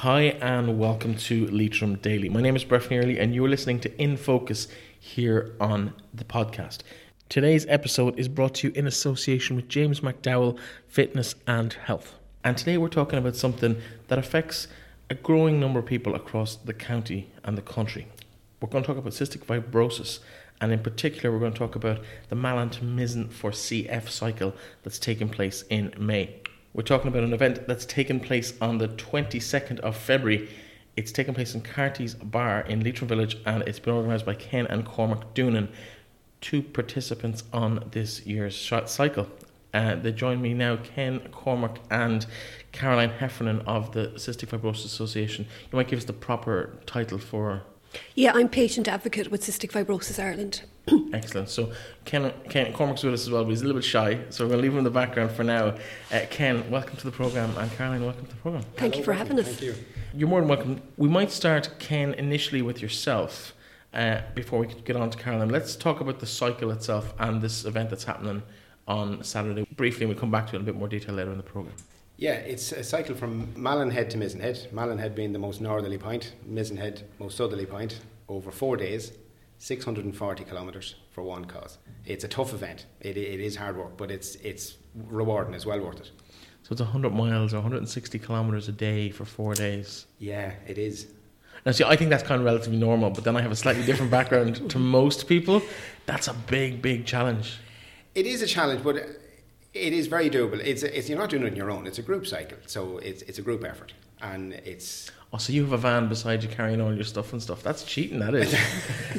Hi, and welcome to Leitrim Daily. My name is Brett Early, and you're listening to In Focus here on the podcast. Today's episode is brought to you in association with James McDowell Fitness and Health. And today we're talking about something that affects a growing number of people across the county and the country. We're going to talk about cystic fibrosis, and in particular, we're going to talk about the Malin for CF cycle that's taking place in May. We're talking about an event that's taken place on the 22nd of February. It's taken place in Carty's Bar in Leitrim Village and it's been organised by Ken and Cormac Doonan, two participants on this year's shot cycle. Uh, they join me now, Ken Cormac and Caroline Heffernan of the Cystic Fibrosis Association. You might give us the proper title for. Yeah, I'm patient advocate with Cystic Fibrosis Ireland. Excellent. So Ken, Ken Cormac's with us as well, but he's a little bit shy, so we're going to leave him in the background for now. Uh, Ken, welcome to the program, and Caroline, welcome to the program. Thank Hello, you for welcome. having us. Thank you. You're more than welcome. We might start, Ken, initially with yourself uh, before we get on to Caroline. Let's talk about the cycle itself and this event that's happening on Saturday. Briefly, we'll come back to it in a bit more detail later in the program. Yeah, it's a cycle from Malin Head to Mizenhead. Malin Head being the most northerly point, Mizenhead most southerly point, over four days 640 kilometres for one cause. It's a tough event. It, it is hard work, but it's it's rewarding. It's well worth it. So it's 100 miles or 160 kilometres a day for four days. Yeah, it is. Now, see, I think that's kind of relatively normal, but then I have a slightly different background to most people. That's a big, big challenge. It is a challenge, but it is very doable. It's, it's you're not doing it on your own. It's a group cycle, so it's it's a group effort, and it's Oh, so you have a van beside you carrying all your stuff and stuff. That's cheating, that is.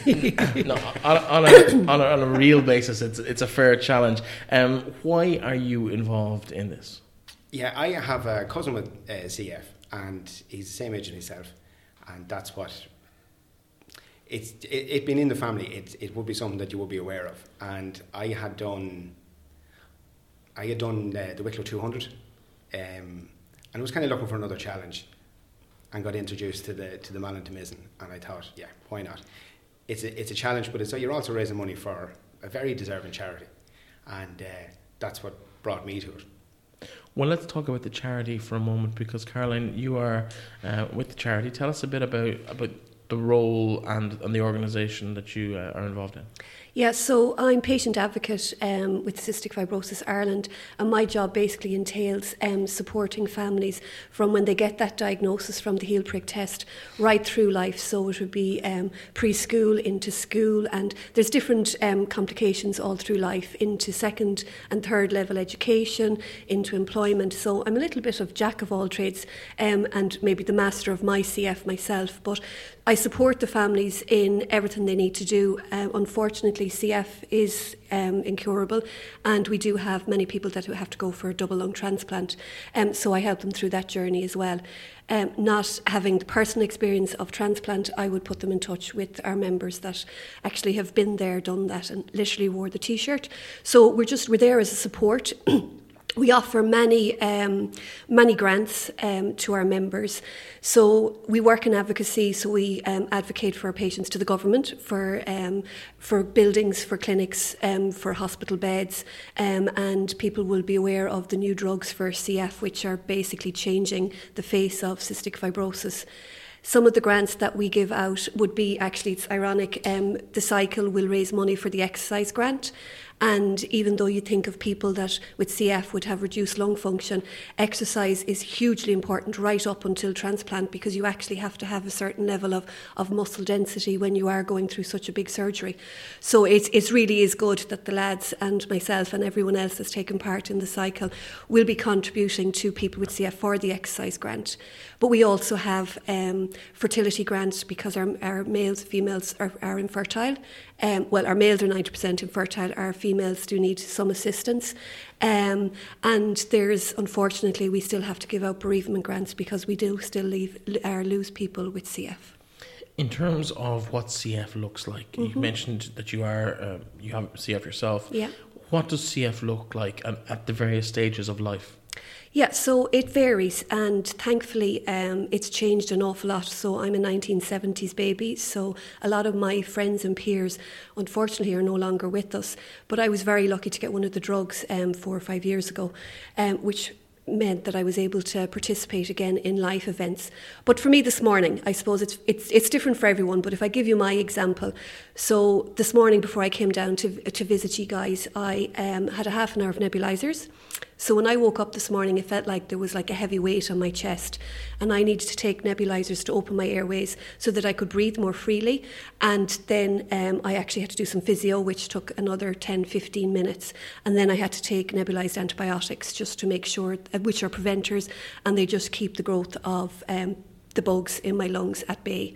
no, on, on, a, on, a, on, a, real basis, it's, it's a fair challenge. Um, why are you involved in this? Yeah, I have a cousin with uh, CF, and he's the same age as myself. And that's what it's it, it been in the family. It, it would be something that you would be aware of. And I had done, I had done uh, the Wicklow 200, um, and I was kind of looking for another challenge and got introduced to the to the Malin to Mizen, and I thought, yeah, why not? It's a it's a challenge, but it's you're also raising money for a very deserving charity, and uh, that's what brought me to it. Well, let's talk about the charity for a moment because Caroline, you are uh, with the charity. Tell us a bit about about the role and, and the organisation that you uh, are involved in. Yeah, so I'm patient advocate um, with Cystic Fibrosis Ireland, and my job basically entails um, supporting families from when they get that diagnosis from the heel prick test right through life. So it would be um, preschool into school, and there's different um, complications all through life into second and third level education, into employment. So I'm a little bit of jack of all trades um, and maybe the master of my CF myself, but I support the families in everything they need to do. Uh, unfortunately, CF is um, incurable, and we do have many people that have to go for a double lung transplant. Um, so I help them through that journey as well. Um, not having the personal experience of transplant, I would put them in touch with our members that actually have been there, done that, and literally wore the T-shirt. So we're just we're there as a support. we offer many um, many grants um, to our members. So we work in advocacy. So we um, advocate for our patients to the government for um, for buildings, for clinics, um, for hospital beds, um, and people will be aware of the new drugs for CF, which are basically changing the face of cystic fibrosis. Some of the grants that we give out would be actually, it's ironic, um, the cycle will raise money for the exercise grant. And even though you think of people that with CF would have reduced lung function, exercise is hugely important right up until transplant because you actually have to have a certain level of, of muscle density when you are going through such a big surgery. So it, it really is good that the lads and myself and everyone else that's taken part in the cycle will be contributing to people with CF for the exercise grant. But we also have um, fertility grants because our, our males, females are, are infertile um, well, our males are 90% infertile, our females do need some assistance. Um, and there's, unfortunately, we still have to give out bereavement grants because we do still leave, or lose people with CF. In terms of what CF looks like, mm-hmm. you mentioned that you are uh, you have CF yourself. Yeah. What does CF look like at, at the various stages of life? Yeah, so it varies, and thankfully, um, it's changed an awful lot. So I'm a 1970s baby, so a lot of my friends and peers, unfortunately, are no longer with us. But I was very lucky to get one of the drugs um, four or five years ago, um, which meant that I was able to participate again in life events. But for me this morning, I suppose it's it's it's different for everyone. But if I give you my example, so this morning before I came down to to visit you guys, I um, had a half an hour of nebulizers. So when I woke up this morning, it felt like there was like a heavy weight on my chest, and I needed to take nebulizers to open my airways so that I could breathe more freely. And then um, I actually had to do some physio, which took another 10, 15 minutes. And then I had to take nebulized antibiotics just to make sure, uh, which are preventers, and they just keep the growth of um, the bugs in my lungs at bay.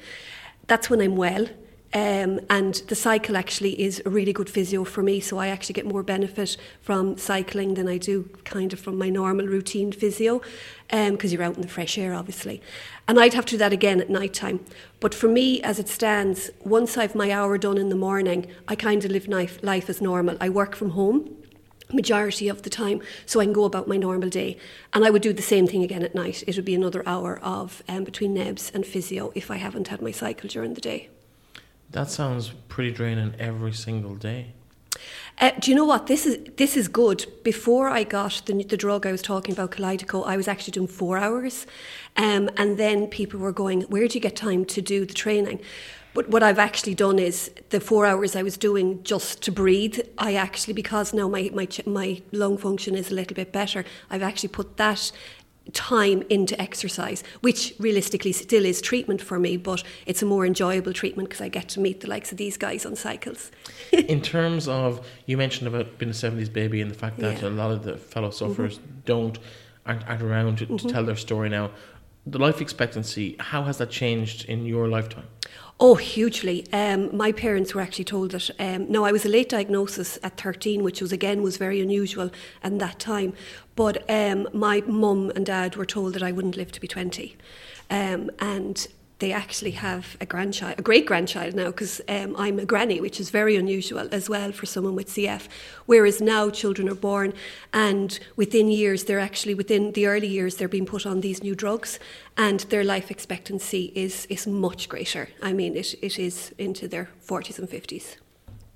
That's when I'm well. Um, and the cycle actually is a really good physio for me, so I actually get more benefit from cycling than I do kind of from my normal routine physio, because um, you're out in the fresh air, obviously. And I'd have to do that again at night time. But for me, as it stands, once I've my hour done in the morning, I kind of live life, life as normal. I work from home majority of the time so I can go about my normal day and I would do the same thing again at night it would be another hour of um, between nebs and physio if I haven't had my cycle during the day that sounds pretty draining every single day. Uh, do you know what this is? This is good. Before I got the, the drug I was talking about, Kalydeco, I was actually doing four hours, um, and then people were going, "Where do you get time to do the training?" But what I've actually done is the four hours I was doing just to breathe. I actually, because now my my my lung function is a little bit better, I've actually put that time into exercise, which realistically still is treatment for me, but it's a more enjoyable treatment because I get to meet the likes of these guys on cycles. in terms of, you mentioned about being a 70s baby and the fact that yeah. a lot of the fellow sufferers mm-hmm. don't, aren't, aren't around to, mm-hmm. to tell their story now. The life expectancy, how has that changed in your lifetime? Oh, hugely. Um, my parents were actually told that. Um, no, I was a late diagnosis at 13, which was again was very unusual at that time. But um, my mum and dad were told that I wouldn't live to be 20, um, and they actually have a grandchild, a great grandchild now, because um, I'm a granny, which is very unusual as well for someone with CF. Whereas now children are born, and within years, they're actually within the early years, they're being put on these new drugs, and their life expectancy is is much greater. I mean, it, it is into their 40s and 50s.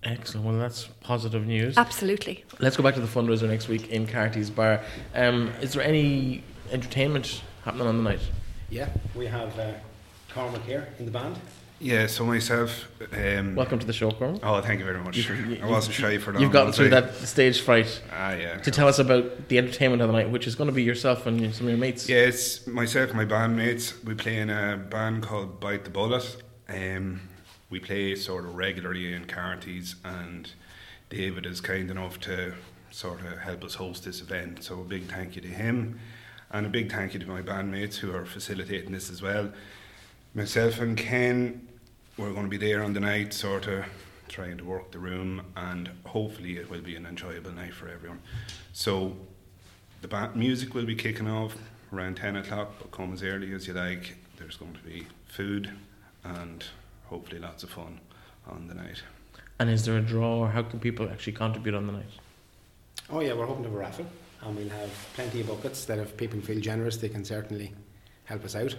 Excellent. Well, that's positive news. Absolutely. Let's go back to the fundraiser next week in Carty's Bar. Um, is there any entertainment happening on the night? Yeah, we have. Uh Cormac here in the band. Yeah, so myself. Um, Welcome to the show, Cormac. Oh, thank you very much. You, you, I wasn't shy for that. You've gotten through that stage fright. Ah, yeah. To tell us about the entertainment of the night, which is going to be yourself and some of your mates. Yeah, it's myself and my bandmates. We play in a band called Bite the Bullet. Um, we play sort of regularly in Carty's, and David is kind enough to sort of help us host this event. So a big thank you to him, and a big thank you to my bandmates who are facilitating this as well myself and Ken we're going to be there on the night, sort of trying to work the room, and hopefully it will be an enjoyable night for everyone. So the ba- music will be kicking off around 10 o'clock, but come as early as you like. There's going to be food and hopefully lots of fun on the night. And is there a draw, or how can people actually contribute on the night? Oh, yeah, we're hoping to have a raffle, and we'll have plenty of buckets that if people feel generous, they can certainly help us out.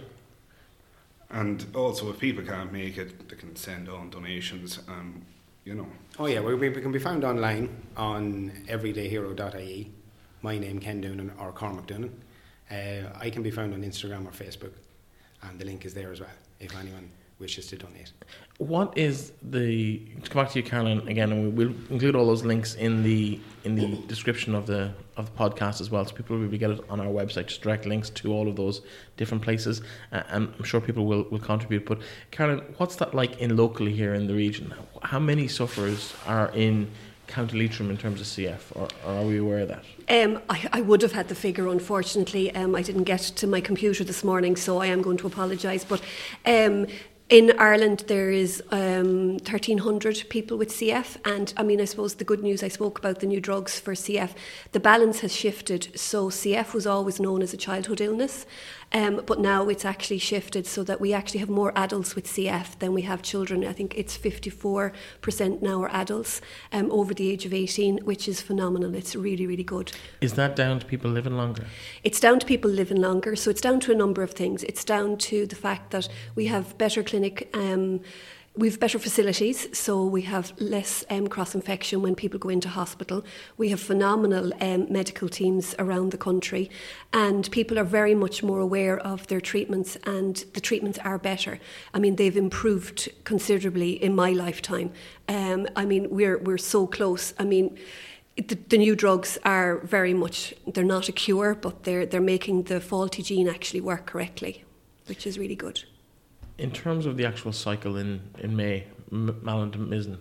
And also, if people can't make it, they can send on donations. Um, you know. Oh yeah, we, we can be found online on everydayhero.ie. My name Ken Doonan or Cormac Doonan. Uh, I can be found on Instagram or Facebook, and the link is there as well. If anyone wishes to donate. What is the to come back to you, Caroline, again, and we'll include all those links in the in the description of the of the podcast as well, so people will be able to get it on our website, just direct links to all of those different places, uh, and I'm sure people will, will contribute. But Caroline, what's that like in locally here in the region? How many sufferers are in County Leitrim in terms of CF, or, or are we aware of that? Um, I, I, would have had the figure, unfortunately. Um, I didn't get to my computer this morning, so I am going to apologise. But um, in Ireland, there is um, 1,300 people with CF, and I mean, I suppose the good news I spoke about the new drugs for CF, the balance has shifted. So, CF was always known as a childhood illness, um, but now it's actually shifted so that we actually have more adults with CF than we have children. I think it's 54% now are adults um, over the age of 18, which is phenomenal. It's really, really good. Is that down to people living longer? It's down to people living longer. So it's down to a number of things. It's down to the fact that we have better clinic. Um, We've better facilities, so we have less um, cross infection when people go into hospital. We have phenomenal um, medical teams around the country, and people are very much more aware of their treatments, and the treatments are better. I mean, they've improved considerably in my lifetime. Um, I mean, we're we're so close. I mean. The, the new drugs are very much they're not a cure but they're they're making the faulty gene actually work correctly which is really good In terms of the actual cycle in, in May, M- Malin to Mizen,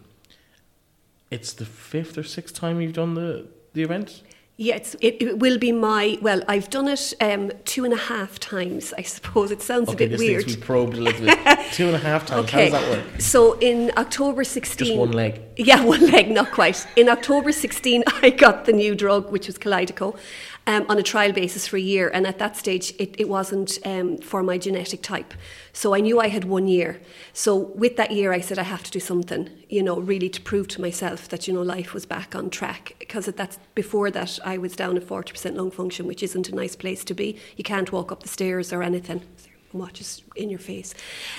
it's the fifth or sixth time you've done the, the event? Yeah, it's, it, it will be my. Well, I've done it um, two and a half times. I suppose it sounds Okay, a bit this weird. needs to be probed a little bit. Two and a half times. Okay, How does that work? so in October 16, Just one leg. Yeah, one leg, not quite. In October 16, I got the new drug, which was Kalydeco, um, on a trial basis for a year. And at that stage, it, it wasn't um, for my genetic type. So I knew I had one year. So with that year, I said I have to do something, you know, really to prove to myself that, you know, life was back on track. Because that's before that, I was down at 40% lung function, which isn't a nice place to be. You can't walk up the stairs or anything watches in your face.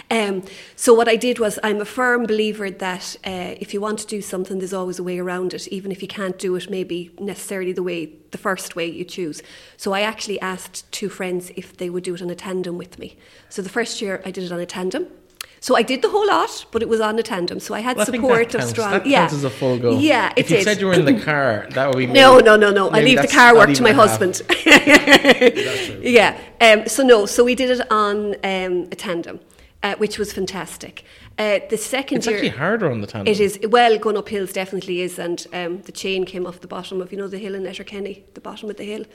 Um, so what I did was I'm a firm believer that uh, if you want to do something, there's always a way around it, even if you can't do it maybe necessarily the way the first way you choose. So I actually asked two friends if they would do it on a tandem with me. So the first year I did it on a tandem. So I did the whole lot, but it was on a tandem. So I had Well, I support that of strong. That yeah, as a full go. Yeah, it if you did. said you were in the car, that would be No, maybe- no, no, no. I leave the car work to my husband. yeah. Um, so no, so we did it on um, a tandem, uh, which was fantastic. Uh, the second It's year, actually harder on the tandem. it is well going up hills definitely is, and um, the chain came off the bottom of you know the hill in Letterkenny, the bottom of the hill.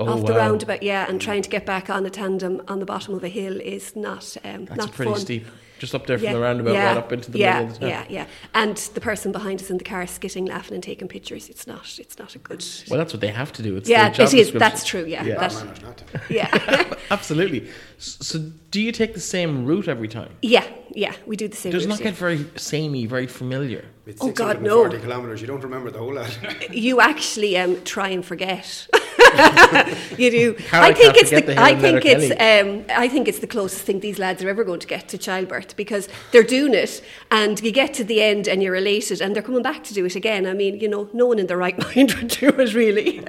Oh, off the wow. roundabout, yeah, and trying to get back on a tandem on the bottom of a hill is not um, That's not pretty fun. steep. Just up there from the roundabout, right up into the yeah, middle of the town. Yeah, yeah, and the person behind us in the car skitting, laughing, and taking pictures. It's not. It's not a good. Well, that's what they have to do. It's yeah, their job it is. That's true. Yeah, Yeah. Bad that- manners not to. yeah, Absolutely. So, do you take the same route every time? yeah, yeah. We do the same. Does it route, not yeah. get very samey, very familiar? With Oh, God, no. 640 kilometres, you don't remember the whole lot. you actually um, try and forget. you do. Cara I think it's the. the I think it's. Um, I think it's the closest thing these lads are ever going to get to childbirth because they're doing it, and you get to the end and you're elated, and they're coming back to do it again. I mean, you know, no one in their right mind would do it really.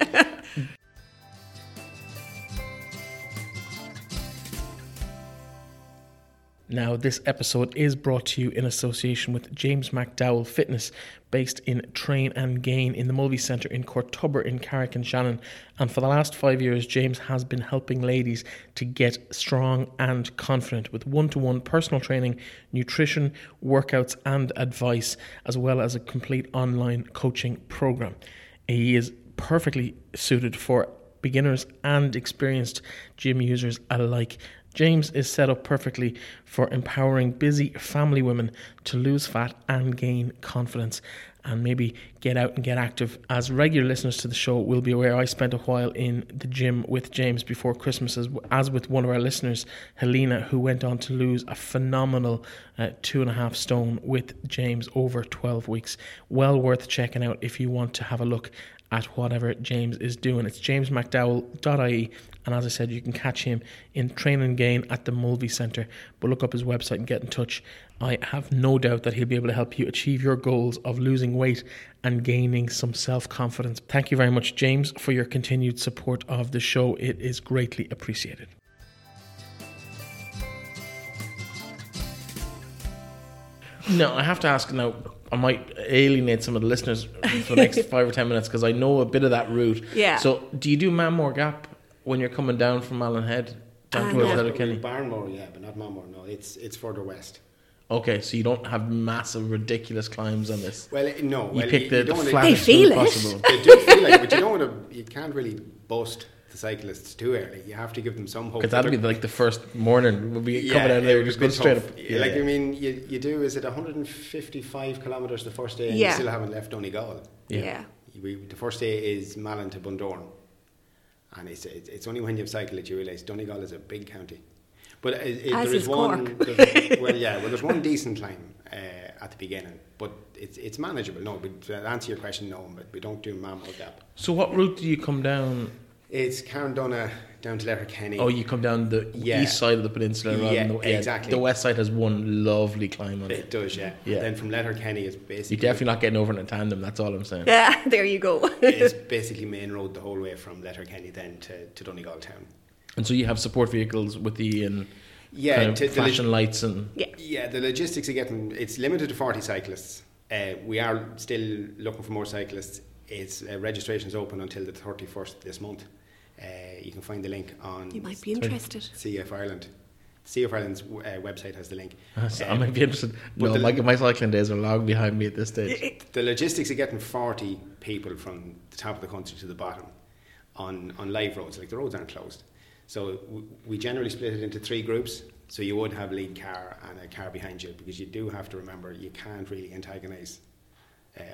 Now, this episode is brought to you in association with James McDowell Fitness, based in Train and Gain in the Mulvey Centre in Cortober in Carrick-on-Shannon. And for the last five years, James has been helping ladies to get strong and confident with one to one personal training, nutrition, workouts, and advice, as well as a complete online coaching program. He is perfectly suited for beginners and experienced gym users alike. James is set up perfectly for empowering busy family women to lose fat and gain confidence and maybe get out and get active. As regular listeners to the show will be aware, I spent a while in the gym with James before Christmas, as, as with one of our listeners, Helena, who went on to lose a phenomenal uh, two and a half stone with James over 12 weeks. Well worth checking out if you want to have a look at whatever James is doing. It's jamesmcdowell.ie, and as I said, you can catch him in Train and Gain at the Mulvey Centre. But look up his website and get in touch. I have no doubt that he'll be able to help you achieve your goals of losing weight and gaining some self confidence. Thank you very much, James, for your continued support of the show. It is greatly appreciated. No, I have to ask now. I might alienate some of the listeners for the next five or ten minutes because I know a bit of that route. Yeah. So, do you do Mamore Gap when you're coming down from Malin Head down Uh, towards no. Letterkenny? Barnmore, yeah, but not Manmore. No, it's it's further west. Okay, so you don't have massive, ridiculous climbs on this. Well, it- no. You well, pick the, the don't wanna- flattest They feel route it. possible. They do feel like, it, but you don't want to. You can't really boast the cyclists too early. You have to give them some hope. Because that'll be like the first morning. We'll be Yeah, coming out there, it just going be straight up. Yeah, like I mean, you, you do. Is it 155 kilometres the first day, and Yeah. you still haven't left Donegal? Yeah. yeah. We, the first day is Malin to Bundoran, and it's, it's it's only when you've cycled that you realise Donegal is a big county. But it, it, As there is is one. Cork. well, yeah. Well, there's one decent climb uh, at the beginning, but it's it's manageable. No, but to answer your question, no. But we don't do Mamore Gap. So, what route do you come down? It's Carndonagh down to Letterkenny. Oh, you come down the Yeah. east side of the peninsula rather Yeah, than the, exactly. The west side has one lovely climb on it. It does, yeah. Yeah. And then from Letterkenny, it's basically You're definitely not getting over in a tandem. That's all I'm saying. Yeah, there you go. it's basically main road the whole way from Letterkenny then to, to Donegal town. And so you have support vehicles with the and Yeah, kind of to- flashing leg- lights and yeah. Yeah, the logistics are getting it's limited to forty cyclists. Uh, we are still looking for more cyclists. It's uh, registration is open until the thirty first this month. Uh, you can find the link on You might be interested. CF Ireland. CF Ireland's uh, website has the link. So I Um, might be interested. but No, the- my, my cycling days are long behind me at this stage. the logistics of getting 40 people from the top of the country to the bottom on, on live roads, like the roads aren't closed. So w- we generally split it into three groups. So you would have lead car and a car behind you because you do have to remember you can't really antagonise uh,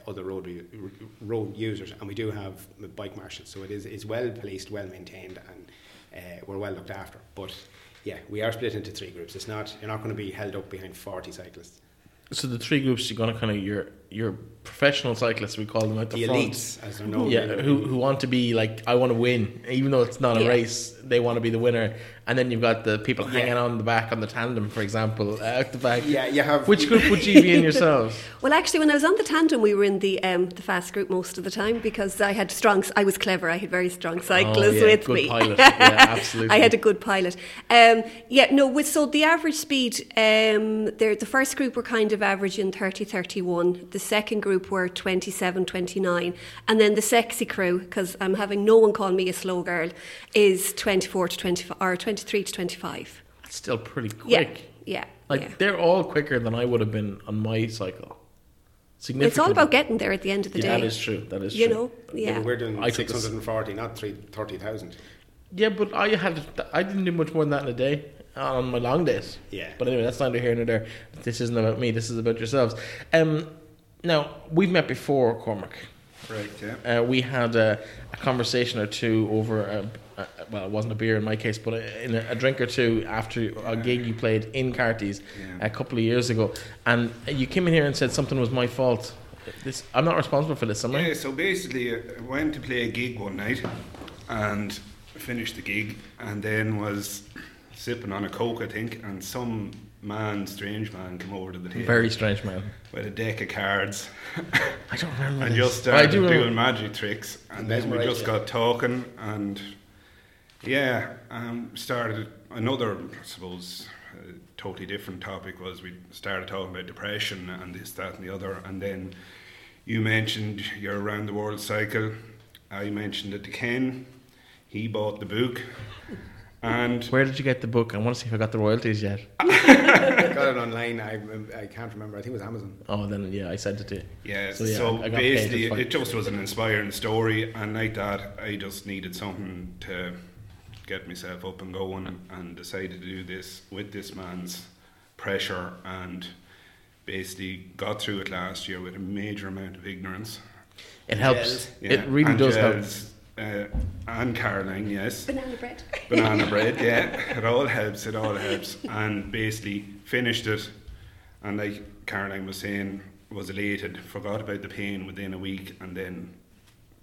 other road road users, and we do have bike marshals. So it is it's well policed, well maintained, and uh, we're well looked after. But yeah, we are split into three groups. It's not you're not going to be held up behind 40 cyclists. So the three groups you're gonna kind of your your professional cyclists we call them at the, The front. elites, as they're known. Yeah, who who want to be like I want to win, even though it's not a Yeah. race. They want to be the winner, and then you've got the people Yeah. hanging on the back on the tandem, for example, out the back. Yeah, you have Which group would you be in yourselves? Well, actually, when I was on the tandem, we were in the um, the fast group most of the time because I had strong. I was clever. I had very strong cyclists Oh, yeah, with good me. pilot. Yeah, absolutely. I had a good pilot. Um, yeah, no. With so the average speed, um, there the first group were kind of averaging 30, 31. The second group were 27, 29, and then the sexy crew, because I'm having no one call me a slow girl, is 24 to 25 or 23 to 25. That's still pretty quick. yeah, yeah Like yeah. they're all quicker than I would have been on my cycle. Significantly. It's all about getting there at the end of the yeah, day. that is true. That is you true. know, Yeah, yeah. but we're doing I 640, not three- 30,000. Yeah, but I had I didn't do much more than that in a day on my long days. Yeah. But anyway, that's neither here nor there. This isn't about me. This is about yourselves. Um, now we've met before, Cormac. Right, yeah. Uh, we had a, a conversation or two over. A, a, well, it wasn't a beer in my case, but a, in a, a drink or two after a gig you played in Carty's Yeah. a couple of years ago, and you came in here and said something was my fault. This I'm not responsible for this, am I? Yeah, so basically, I went to play a gig one night and finished the gig, and then was sipping on a coke, I think, and some man, strange man, come over to the table Very strange man. with a deck of cards I don't remember. and this. just I started do doing magic tricks, and then we just got talking, and yeah, um, started another, I suppose. Uh, totally different topic was we started talking about depression and this, that, and the other, and then you mentioned your around the world cycle. I mentioned it to Ken. He bought the book, and Where did you get the book? I want to see if I got the royalties yet. I got it online. I, I can't remember. I think it was Amazon. Oh, then yeah, I sent it to you. Yeah, So, so, yeah, I- I basically, it's fine. it just was an inspiring story, and like that, I just needed something to get myself up and going, and decided to do this with this man's pressure, and basically got through it last year with a major amount of ignorance. It helps. Gels. It really and does help. Gels, Uh, and Caroline, yes Banana bread. banana bread, yeah. It all helps, it all helps. And basically finished it and like Caroline was saying, was elated, forgot about the pain within a week and then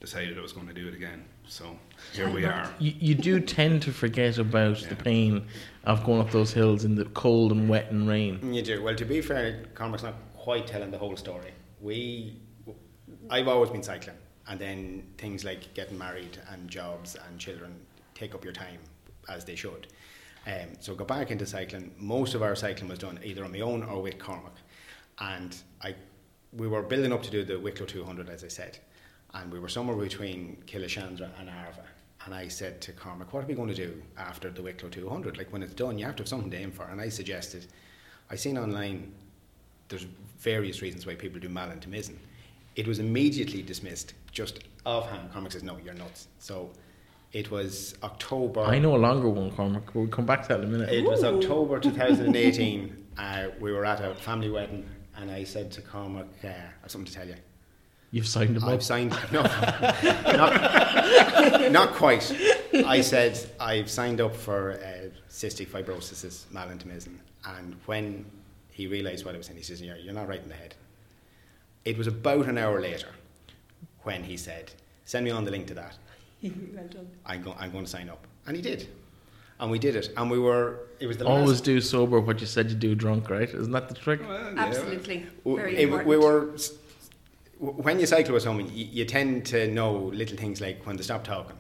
decided I was going to do it again. So here we are. You, you do tend to forget about the pain of going up those hills in the cold and wet and rain. You do. Well, to be fair, Cormac's not quite telling the whole story. We, I've always been cycling, and then things like getting married and jobs and children take up your time, as they should. Um, so go back into cycling. Most of our cycling was done either on my own or with Cormac, and I, we were building up to do the Wicklow 200, as I said, and we were somewhere between Killeshandra and Arva. And I said to Cormac, what are we going to do after the Wicklow 200? Like when it's done, you have to have something to aim for. And I suggested, I seen online, there's various reasons why people do Malin to Mizen. It was immediately dismissed, just offhand. Cormac says, no, you're nuts. So it was October. I know a longer one, Cormac. We'll come back to that in a minute. It was October 2018. uh, we were at a family wedding, and I said to Cormac, uh, I have something to tell you. You've signed them up. I've signed. No, not, not quite. I said I've signed up for uh, cystic fibrosis, Malin to Mizen, and when he realised what I was saying, he says, "You're, you're not right in the head." It was about an hour later when he said, "Send me on the link to that." well done. I'm, go- I'm going to sign up. And he did. And we did it. And we were, it was the Always last. do sober what you said you do drunk, right? Isn't that the trick? Well, yeah. Absolutely. Very it- important. we were, when you cycle with someone, you, you tend to know little things like when they stop talking,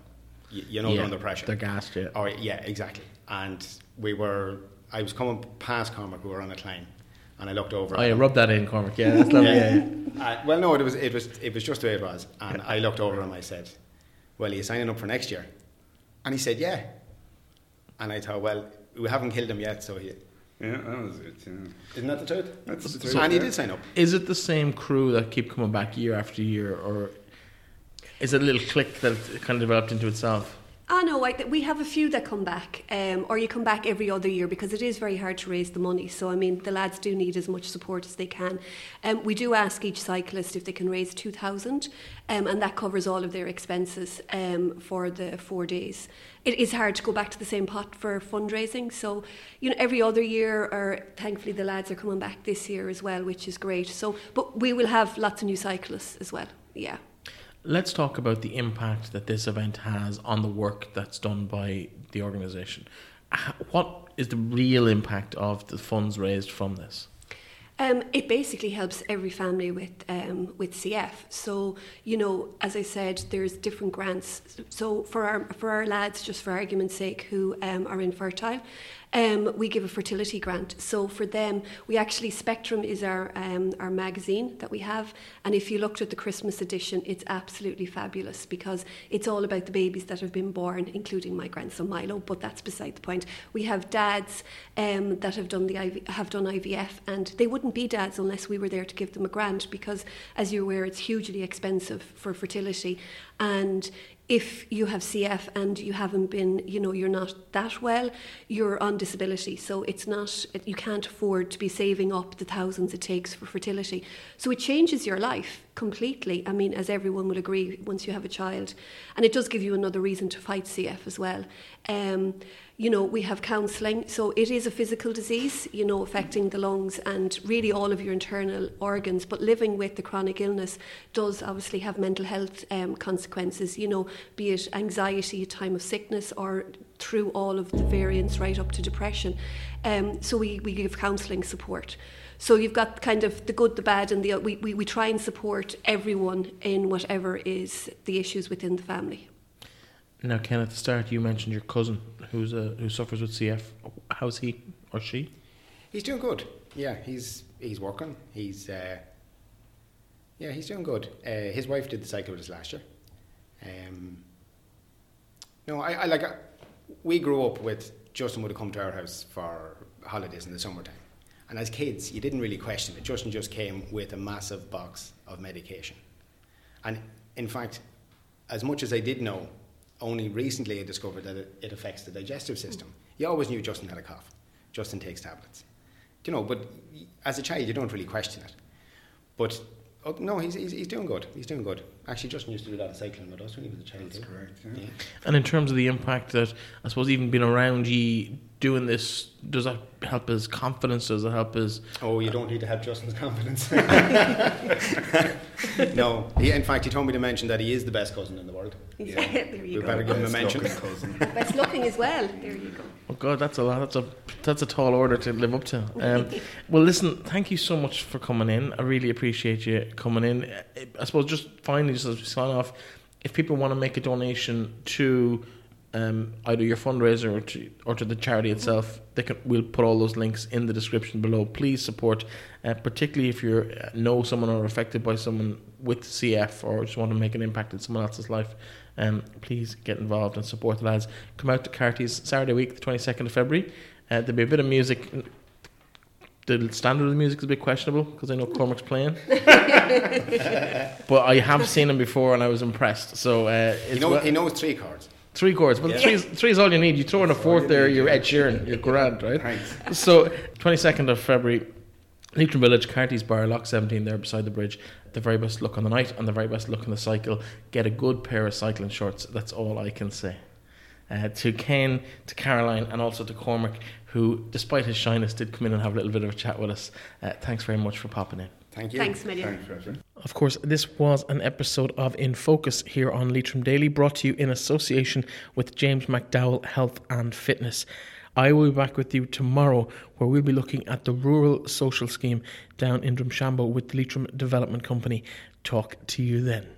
you, you know Yeah, they're under pressure. They're gassed, yeah. Or yeah, exactly. And we were. I was coming past Cormac. We were on a climb, and I looked over. Oh, yeah, and- rub that in, Cormac. Yeah, that's lovely. Yeah, yeah. Uh, well, no, it was it was it was just the way it was. And I looked over him. I said, "Well, are you signing up for next year?" And he said, "Yeah." And I thought, "Well, we haven't killed him yet, so he, Yeah, that was it. Yeah. isn't that the truth?" That's the So- and he did sign up. Is it the same crew that keep coming back year after year, or is it a little clique that kind of developed into itself? Ah, no, I, we have a few that come back, um, or you come back every other year because it is very hard to raise the money. So, I mean, the lads do need as much support as they can. Um, we do ask each cyclist if they can raise 2,000, um, and that covers all of their expenses um, for the four days. It is hard to go back to the same pot for fundraising. So, you know, every other year, or thankfully the lads are coming back this year as well, which is great. So, but we will have lots of new cyclists as well. Yeah. Let's talk about the impact that this event has on the work that's done by the organisation. What is the real impact of the funds raised from this? Um, it basically helps every family with um, with CF. So you know, as I said, there's different grants. So for our for our lads, just for argument's sake, who um, are infertile, um, we give a fertility grant. So for them, we actually Spectrum is our um, our magazine that we have, and if you looked at the Christmas edition, it's absolutely fabulous because it's all about the babies that have been born, including my grandson Milo. But that's beside the point. We have dads um, that have done the IV, have done IVF, and they wouldn't be dads unless we were there to give them a grant because, as you're aware, it's hugely expensive for fertility, and if you have CF and you haven't been, you know, you're not that well, you're on disability. So it's not, you can't afford to be saving up the thousands it takes for fertility. So it changes your life completely. I mean, as everyone will agree, once you have a child. And it does give you another reason to fight CF as well. Um, you know, we have counselling. So it is a physical disease, you know, affecting the lungs and really all of your internal organs. But living with the chronic illness does obviously have mental health um, consequences, you know, be it anxiety, a time of sickness, or through all of the variants right up to depression. Um, so we, we give counselling support. So you've got kind of the good, the bad, and the we, we, we try and support everyone in whatever is the issues within the family. Now, Ken, at the start, you mentioned your cousin who's a, who suffers with CF. How's he or she? He's doing good. Yeah, he's he's working. He's uh, yeah, he's doing good. Uh, his wife did the cycle with us last year. Um, no, I, I like. Uh, we grew up with Justin would have come to our house for holidays in the summertime, and as kids, you didn't really question it. Justin just came with a massive box of medication, and in fact, as much as I did know, only recently I discovered that it, it affects the digestive system. You always knew Justin had a cough. Justin takes tablets. You know, but as a child, you don't really question it. But oh, no, he's, he's, he's doing good. He's doing good. Actually, Justin used to do a lot of cycling with us when he was a child. That's too. correct, yeah. And in terms of the impact that I suppose even being around you doing this, does that help his confidence? Does it help his? Oh, you don't need to have Justin's confidence. no, he, in fact, he told me to mention that he is the best cousin in the world. Yeah. there you We go. better give him a mention. looking cousin. Best looking as well. There you go. Oh God, that's a lot. That's a that's a tall order to live up to. Um, well, listen, thank you so much for coming in. I really appreciate you coming in. I suppose just finally, just as we sign off, if people want to make a donation to um, either your fundraiser or to or to the charity itself, they can. We'll put all those links in the description below. Please support, uh, particularly if you uh, know someone or affected by someone with CF or just want to make an impact in someone else's life. Um, please get involved and support the lads. Come out to Carty's Saturday week, the twenty second of February. Uh, there'll be a bit of music. The standard of the music is a bit questionable because I know Cormac's playing, but I have seen him before and I was impressed. So uh, He, it's know, well- he knows three chords. Three chords. Well, Yeah. three, is, three is all you need. You throw in a fourth there, you're Ed Sheeran. You're grand, right? Thanks. So, 22nd of February, Leitrim Village, Carty's Bar, Lock 17 there beside the bridge. The very best look on the night and the very best look on the cycle. Get a good pair of cycling shorts. That's all I can say. Uh, to Ken, to Caroline, and also to Cormac, who, despite his shyness, did come in and have a little bit of a chat with us. Uh, thanks very much for popping in. Thank you. Thanks, Million. Thanks, Of course, this was an episode of In Focus here on Leitrim Daily, brought to you in association with James McDowell Health and Fitness. I will be back with you tomorrow, where we'll be looking at the rural social scheme down in Drumshanbo with the Leitrim Development Company. Talk to you then.